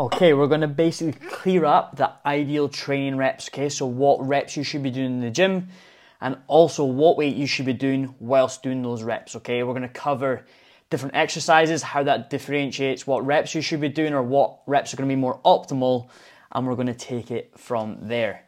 Okay, we're to basically clear up the ideal training reps, okay? So, what reps you should be doing in the gym, and also what weight you should be doing whilst doing those reps, okay? We're to cover different exercises, how that differentiates what reps you should be doing, or what reps are to be more optimal, and we're to take it from there.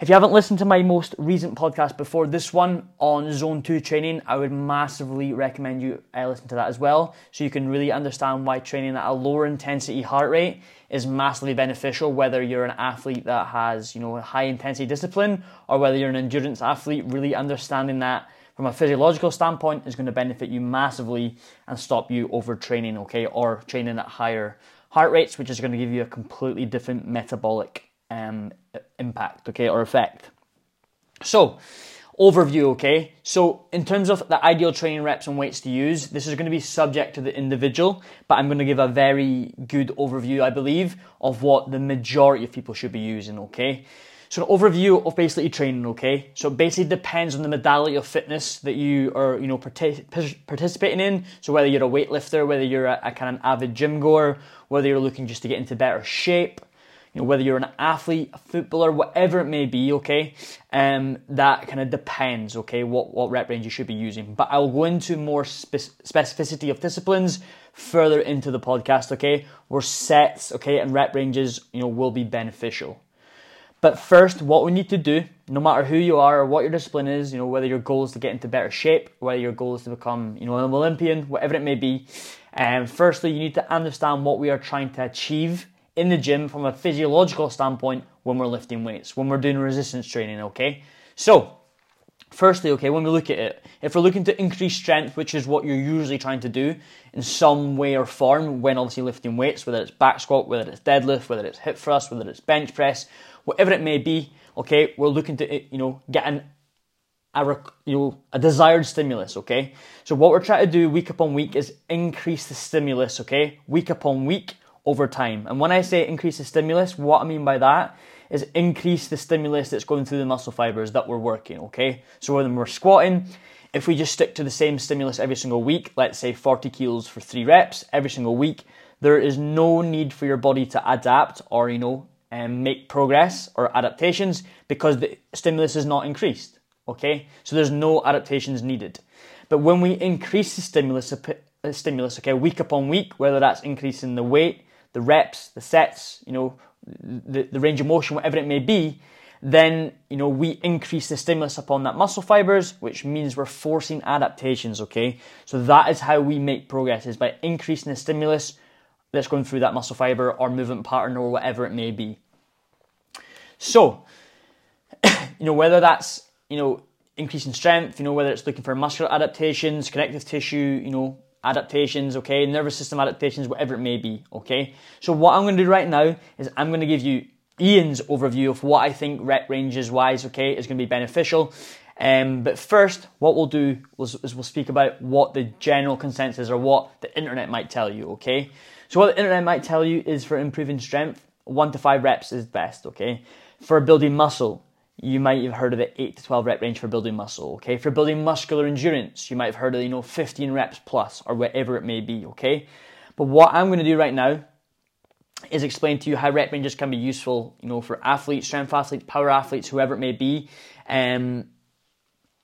If you haven't listened to my most recent podcast before this one on Zone 2 training, I would massively recommend you uh, listen to that as well so you can really understand why training at a lower intensity heart rate is massively beneficial whether you're an athlete that has, you know, high intensity discipline or whether you're an endurance athlete, really understanding that from a physiological standpoint is going to benefit you massively and stop you overtraining, okay, or training at higher heart rates, which is going to give you a completely different metabolic um, impact, okay, or effect. So, overview, okay? So, in terms of the ideal training reps and weights to use, this is going to be subject to the individual, but I'm going to give a very good overview, I believe, of what the majority of people should be using, okay? So, an overview of basically training, okay? So, it basically depends on the modality of fitness that you are, you know, participating in. So, whether you're a weightlifter, whether you're a, a kind of avid gym goer, whether you're looking just to get into better shape, know, whether you're an athlete, a footballer, whatever it may be, okay, um, that kind of depends, okay, what, what rep range you should be using. But I'll go into more spe- specificity of disciplines further into the podcast, okay, where sets, okay, and rep ranges, you know, will be beneficial. But first, what we need to do, no matter who you are or what your discipline is, you know, whether your goal is to get into better shape, whether your goal is to become, you know, an Olympian, whatever it may be, um, firstly, you need to understand what we are trying to achieve in the gym from a physiological standpoint when we're lifting weights, when we're doing resistance training, okay? So, firstly, okay, when we look at it, if we're looking to increase strength, which is what you're usually trying to do in some way or form when obviously lifting weights, whether it's back squat, whether it's deadlift, whether it's hip thrust, whether it's bench press, whatever it may be, okay, we're looking to, eh, you know, get an a, you know, a desired stimulus, okay? So what we're trying to do week upon week is increase the stimulus, okay? Week upon week over time. And when I say increase the stimulus, what I mean by that is increase the stimulus that's going through the muscle fibers that we're working, okay? So when we're squatting, if we just stick to the same stimulus every single week, let's say 40 kilos for three reps every single week, there is no need for your body to adapt or, you know, um, make progress or adaptations because the stimulus is not increased, okay? So there's no adaptations needed. But when we increase the stimulus, uh, stimulus, okay, week upon week, whether that's increasing the weight, the reps, the sets, you know, the, the range of motion, whatever it may be, then you know we increase the stimulus upon that muscle fibers, which means we're forcing adaptations. Okay, so that is how we make progress is by increasing the stimulus that's going through that muscle fiber or movement pattern or whatever it may be. So, you know whether that's you know increasing strength, you know whether it's looking for muscular adaptations, connective tissue, you know adaptations, okay, nervous system adaptations, whatever it may be, okay. So what I'm to do right now is I'm to give you Ian's overview of what I think rep ranges wise, okay, is to be beneficial. Um, but first, what we'll do is, is we'll speak about what the general consensus or what the internet might tell you, okay. So what the internet might tell you is for improving strength, one to five reps is best, okay. For building muscle, you might have heard of the 8 to 12 rep range for building muscle, okay? For building muscular endurance, you might have heard of, you know, 15 reps plus or whatever it may be, okay? But what I'm going to do right now is explain to you how rep ranges can be useful, you know, for athletes, strength athletes, power athletes, whoever it may be. Um,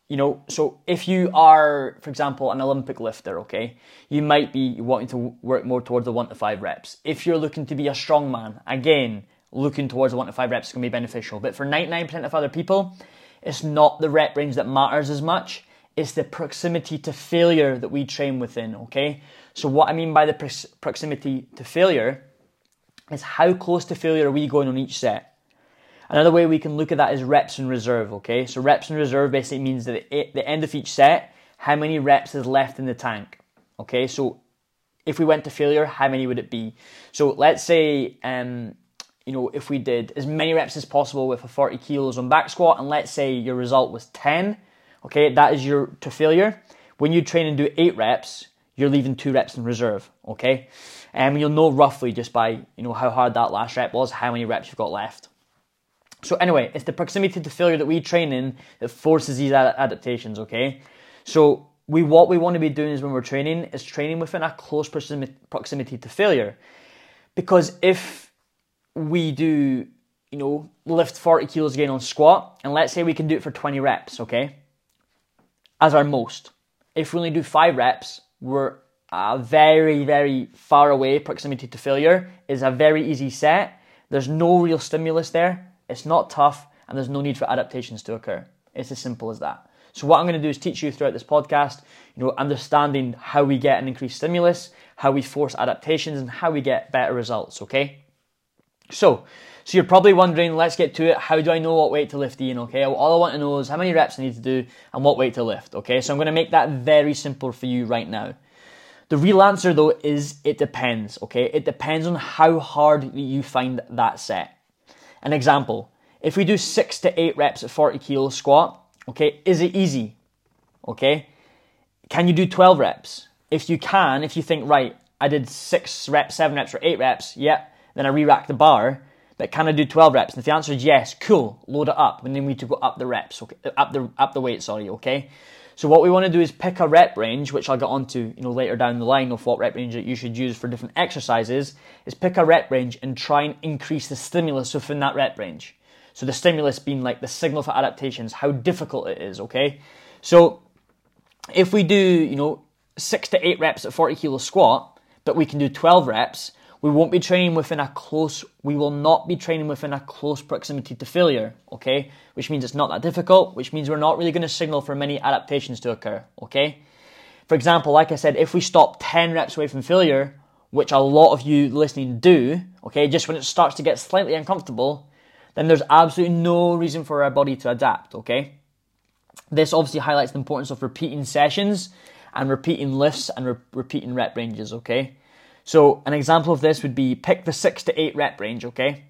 you know, so if you are, for example, an Olympic lifter, okay, you might be wanting to work more towards the one to five reps. If you're looking to be a strongman, again, looking towards the one to five reps is going to be beneficial. But for 99% of other people, it's not the rep range that matters as much. It's the proximity to failure that we train within, okay? So, what I mean by the proximity to failure is how close to failure are we going on each set? Another way we can look at that is reps in reserve, okay? So, reps in reserve basically means that at the end of each set, how many reps is left in the tank, okay? So, if we went to failure, how many would it be? So, let's say um, you know, if we did as many reps as possible with a 40 kilos on back squat, and let's say your result was 10, okay, that is your to failure. When you train and do eight reps, you're leaving two reps in reserve, okay? And you'll know roughly just by, you know, how hard that last rep was, how many reps you've got left. So anyway, it's the proximity to failure that we train in that forces these adaptations, okay? So we what we want to be doing is when we're training is training within a close proximity to failure. Because if we do, you know, lift 40 kilos again on squat, and let's say we can do it for 20 reps, okay? As our most. If we only do five reps, we're uh, very, very far away. Proximity to failure is a very easy set. There's no real stimulus there. It's not tough, and there's no need for adaptations to occur. It's as simple as that. So what I'm going to do is teach you throughout this podcast, you know, understanding how we get an increased stimulus, how we force adaptations, and how we get better results. Okay. So, so you're probably wondering, let's get to it. How do I know what weight to lift, Ian? Okay, all I want to know is how many reps I need to do and what weight to lift. Okay, so I'm going to make that very simple for you right now. The real answer though is it depends. Okay, it depends on how hard you find that set. An example: if we do six to eight reps at 40 kilo squat, okay, is it easy? Okay, can you do 12 reps? If you can, if you think right, I did six reps, seven reps, or eight reps, yep then I re-rack the bar. But can I do 12 reps? And if the answer is yes, cool, load it up. And then we need to go up the reps, okay, up the up the weight, sorry, okay? So what we want to do is pick a rep range, which I'll get onto, you know, later down the line of what rep range that you should use for different exercises, is pick a rep range and try and increase the stimulus within that rep range. So the stimulus being like the signal for adaptations, how difficult it is, okay? So if we do, you know, six to eight reps at 40 kilo squat, but we can do 12 reps, we won't be training within a close, we will not be training within a close proximity to failure, okay? Which means it's not that difficult, which means we're not really going to signal for many adaptations to occur, okay? For example, like I said, if we stop 10 reps away from failure, which a lot of you listening do, okay, just when it starts to get slightly uncomfortable, then there's absolutely no reason for our body to adapt, okay? This obviously highlights the importance of repeating sessions and repeating lifts and re- repeating rep ranges, okay? So an example of this would be pick the six to eight rep range, okay?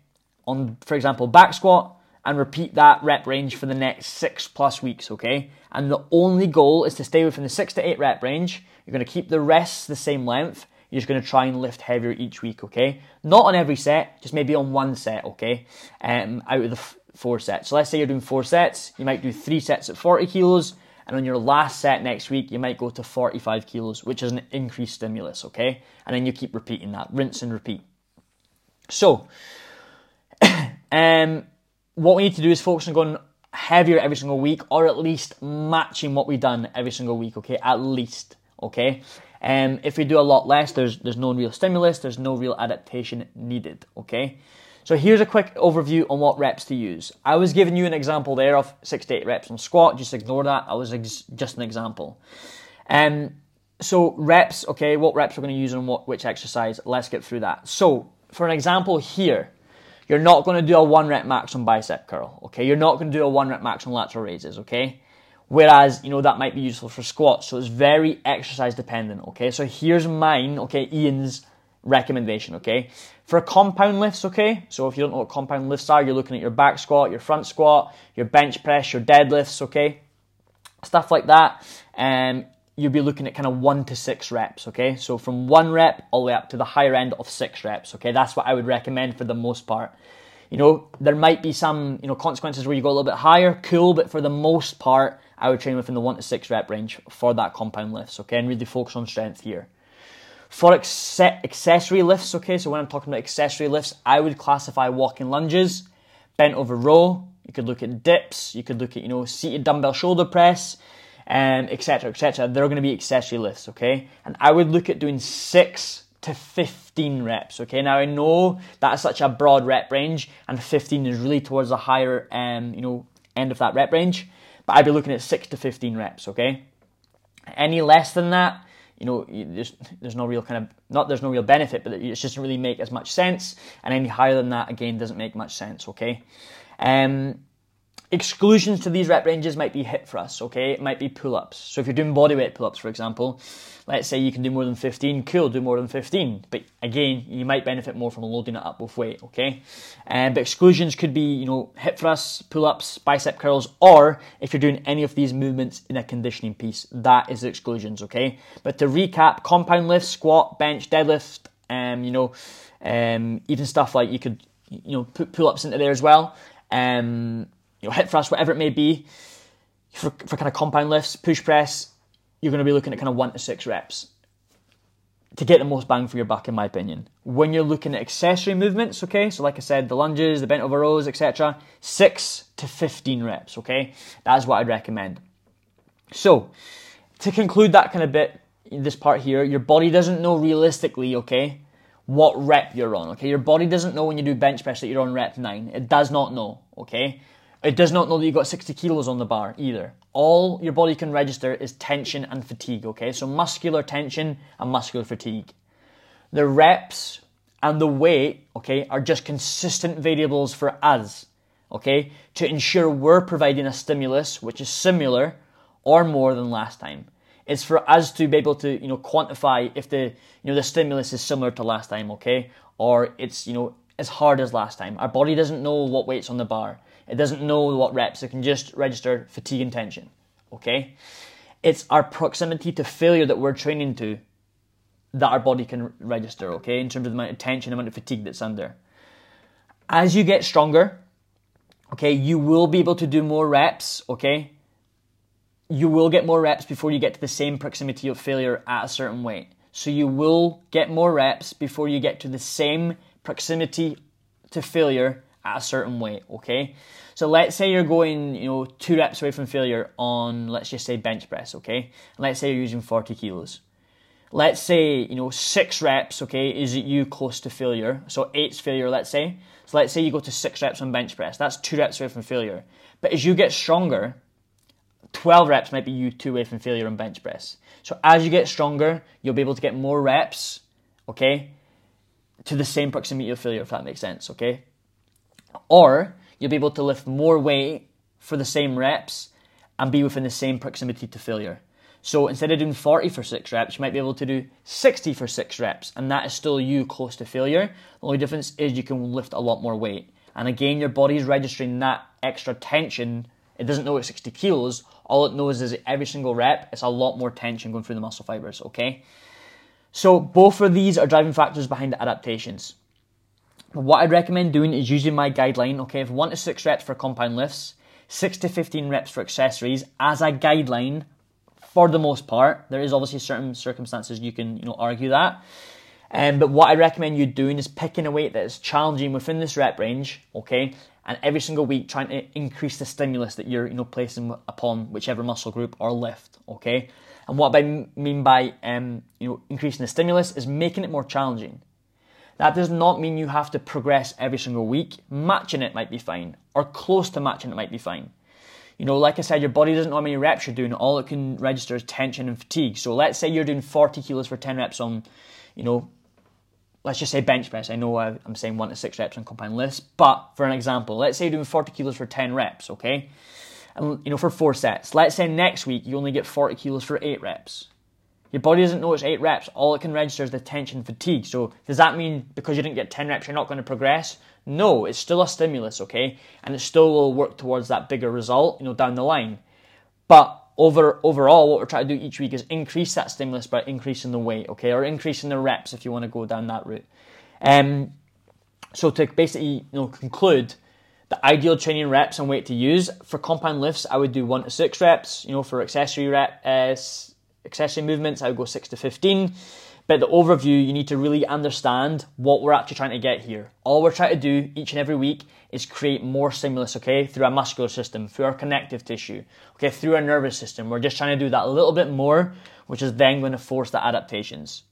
On, for example, back squat, and repeat that rep range for the next six plus weeks, okay? And the only goal is to stay within the six to eight rep range. You're to keep the rests the same length. You're just to try and lift heavier each week, okay? Not on every set, just maybe on one set, okay? Um, out of the four sets. So let's say you're doing four sets. You might do three sets at 40 kilos, and on your last set next week, you might go to 45 kilos, which is an increased stimulus, okay? And then you keep repeating that, rinse and repeat. So, um, what we need to do is focus on going heavier every single week, or at least matching what we've done every single week, okay? At least, okay? Um, if we do a lot less, there's there's no real stimulus, there's no real adaptation needed, okay? So here's a quick overview on what reps to use. I was giving you an example there of six to eight reps on squat. Just ignore that. I was just an example. Um, so reps, okay, what reps we're going to use on what which exercise? Let's get through that. So for an example here, you're not going to do a one rep max on bicep curl, okay? You're not going to do a one rep max on lateral raises, okay? Whereas, you know, that might be useful for squats. So it's very exercise dependent, okay? So here's mine, okay, Ian's recommendation, okay? For compound lifts, okay? So if you don't know what compound lifts are, you're looking at your back squat, your front squat, your bench press, your deadlifts, okay? Stuff like that. Um, you'll be looking at kind of one to six reps, okay? So from one rep all the way up to the higher end of six reps, okay? That's what I would recommend for the most part. You know, there might be some, you know, consequences where you go a little bit higher, cool, but for the most part, I would train within the one to six rep range for that compound lifts, okay? And really focus on strength here. For accessory lifts, okay, so when I'm talking about accessory lifts, I would classify walking lunges, bent over row. You could look at dips. You could look at you know seated dumbbell shoulder press, and etc. etc. They're going to be accessory lifts, okay. And I would look at doing six to 15 reps, okay. Now I know that's such a broad rep range, and 15 is really towards the higher um you know end of that rep range, but I'd be looking at six to 15 reps, okay. Any less than that, you know, there's, there's no real kind of, not there's no real benefit, but it just doesn't really make as much sense. And any higher than that, again, doesn't make much sense, okay? Um, exclusions to these rep ranges might be hip thrusts, okay? It might be pull ups. So if you're doing bodyweight pull ups, for example, let's say you can do more than 15, cool, do more than 15. But again, you might benefit more from loading it up with weight, okay? Um, but exclusions could be, you know, hip thrusts, pull ups, bicep curls, or if you're doing any of these movements in a conditioning piece, that is the exclusions, okay? But to recap, compound lift, squat, bench, deadlift, um, you know, um, even stuff like you could, you know, put pull ups into there as well. Um, you know, hip thrust, whatever it may be, for, for kind of compound lifts, push press, you're going to be looking at kind of one to six reps. to get the most bang for your buck, in my opinion. When you're looking at accessory movements, okay, so like I said, the lunges, the bent over rows, etc., 6 to 15 reps, okay? That's what I'd recommend. So, to conclude that kind of bit, this part here, your body doesn't know realistically, okay, what rep you're on, okay? Your body doesn't know when you do bench press that you're on rep 9. It does not know, okay? It does not know that you've got 60 kilos on the bar either. All your body can register is tension and fatigue, okay? So muscular tension and muscular fatigue. The reps and the weight, okay, are just consistent variables for us, okay, to ensure we're providing a stimulus which is similar or more than last time. It's for us to be able to, you know, quantify if the, you know, the stimulus is similar to last time, okay, or it's, you know, as hard as last time. Our body doesn't know what weight's on the bar. It doesn't know what reps. It can just register fatigue and tension. Okay? It's our proximity to failure that we're training to that our body can register, okay, in terms of the amount of tension, the amount of fatigue that's under. As you get stronger, okay, you will be able to do more reps, okay? You will get more reps before you get to the same proximity of failure at a certain weight. So you will get more reps before you get to the same proximity to failure at a certain weight, okay? So let's say you're going, you know, two reps away from failure on, let's just say bench press, okay? Let's say you're using 40 kilos. Let's say, you know, six reps, okay, is it you close to failure. So eight's failure, let's say. So let's say you go to six reps on bench press. That's two reps away from failure. But as you get stronger, 12 reps might be you two away from failure on bench press. So as you get stronger, you'll be able to get more reps, okay, to the same proximity of failure, if that makes sense, okay? Or you'll be able to lift more weight for the same reps and be within the same proximity to failure. So instead of doing 40 for six reps, you might be able to do 60 for six reps, and that is still you close to failure. The only difference is you can lift a lot more weight. And again, your body is registering that extra tension. It doesn't know it's 60 kilos. All it knows is every single rep, it's a lot more tension going through the muscle fibers, okay? So both of these are driving factors behind the adaptations. What I'd recommend doing is using my guideline, okay, of 1 to 6 reps for compound lifts, 6 to 15 reps for accessories as a guideline for the most part. There is obviously certain circumstances you can, you know, argue that. Um, but what I recommend you doing is picking a weight that is challenging within this rep range, okay, and every single week trying to increase the stimulus that you're, you know, placing upon whichever muscle group or lift, okay. And what I mean by, um, you know, increasing the stimulus is making it more challenging. That does not mean you have to progress every single week. Matching it might be fine, or close to matching it might be fine. You know, like I said, your body doesn't know how many reps you're doing. All it can register is tension and fatigue. So let's say you're doing 40 kilos for 10 reps on, you know, let's just say bench press. I know I'm saying one to six reps on compound lifts, but for an example, let's say you're doing 40 kilos for 10 reps, okay? And, you know, for four sets. Let's say next week you only get 40 kilos for eight reps. Your body doesn't know it's eight reps. All it can register is the tension fatigue. So does that mean because you didn't get 10 reps, you're not going to progress? No, it's still a stimulus, okay? And it still will work towards that bigger result, you know, down the line. But over overall, what we're trying to do each week is increase that stimulus by increasing the weight, okay? Or increasing the reps if you want to go down that route. Um, so to basically, you know, conclude, the ideal training reps and weight to use for compound lifts, I would do one to six reps. You know, for accessory rep, uh, accessory movements, I would go 6 to 15. But the overview, you need to really understand what we're actually trying to get here. All we're trying to do each and every week is create more stimulus, okay, through our muscular system, through our connective tissue, okay, through our nervous system. We're just trying to do that a little bit more, which is then going to force the adaptations.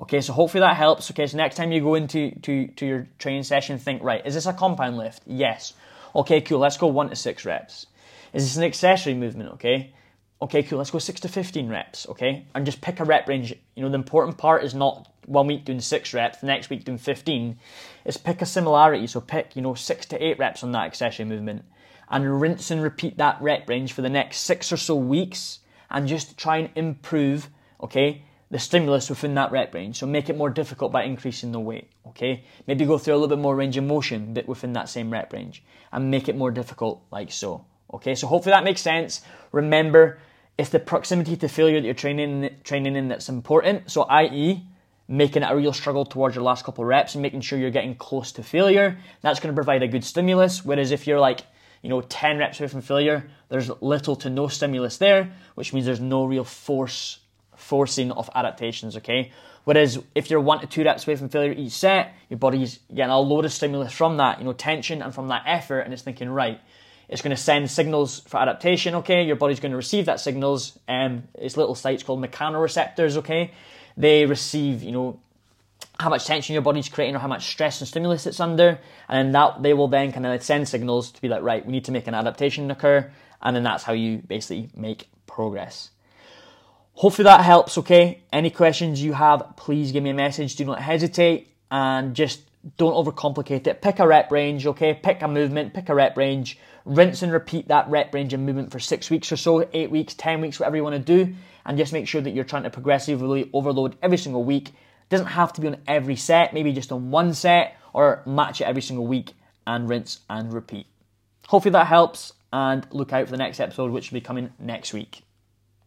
Okay, so hopefully that helps. Okay, so next time you go into to, to your training session, think, right, is this a compound lift? Yes. Okay, cool, let's go one to six reps. Is this an accessory movement? Okay, okay, cool, let's go 6 to 15 reps, okay? And just pick a rep range. You know, the important part is not one week doing 6 reps, the next week doing 15. Is pick a similarity. So pick, you know, 6 to 8 reps on that accessory movement and rinse and repeat that rep range for the next 6 or so weeks and just try and improve, okay, the stimulus within that rep range. So make it more difficult by increasing the weight, okay? Maybe go through a little bit more range of motion but within that same rep range and make it more difficult like so. Okay, so hopefully that makes sense. Remember, it's the proximity to failure that you're training training in that's important. So, i.e., making it a real struggle towards your last couple reps and making sure you're getting close to failure. That's going to provide a good stimulus. Whereas if you're like, you know, 10 reps away from failure, there's little to no stimulus there, which means there's no real force forcing of adaptations, okay? Whereas if you're one to two reps away from failure each set, your body's getting a load of stimulus from that, you know, tension and from that effort, and it's thinking, right, it's going to send signals for adaptation, okay? Your body's going to receive that signals. Um, it's little sites called mechanoreceptors, okay? They receive, you know, how much tension your body's creating or how much stress and stimulus it's under, and that they will then kind of send signals to be like, right, we need to make an adaptation occur, and then that's how you basically make progress. Hopefully that helps, okay? Any questions you have, please give me a message. Do not hesitate and just don't overcomplicate it. Pick a rep range, okay? Pick a movement, pick a rep range, rinse and repeat that rep range and movement for six weeks or so, eight weeks, 10 weeks, whatever you want to do, and just make sure that you're trying to progressively overload every single week. Doesn't have to be on every set, maybe just on one set, or match it every single week and rinse and repeat. Hopefully that helps, and look out for the next episode, which will be coming next week.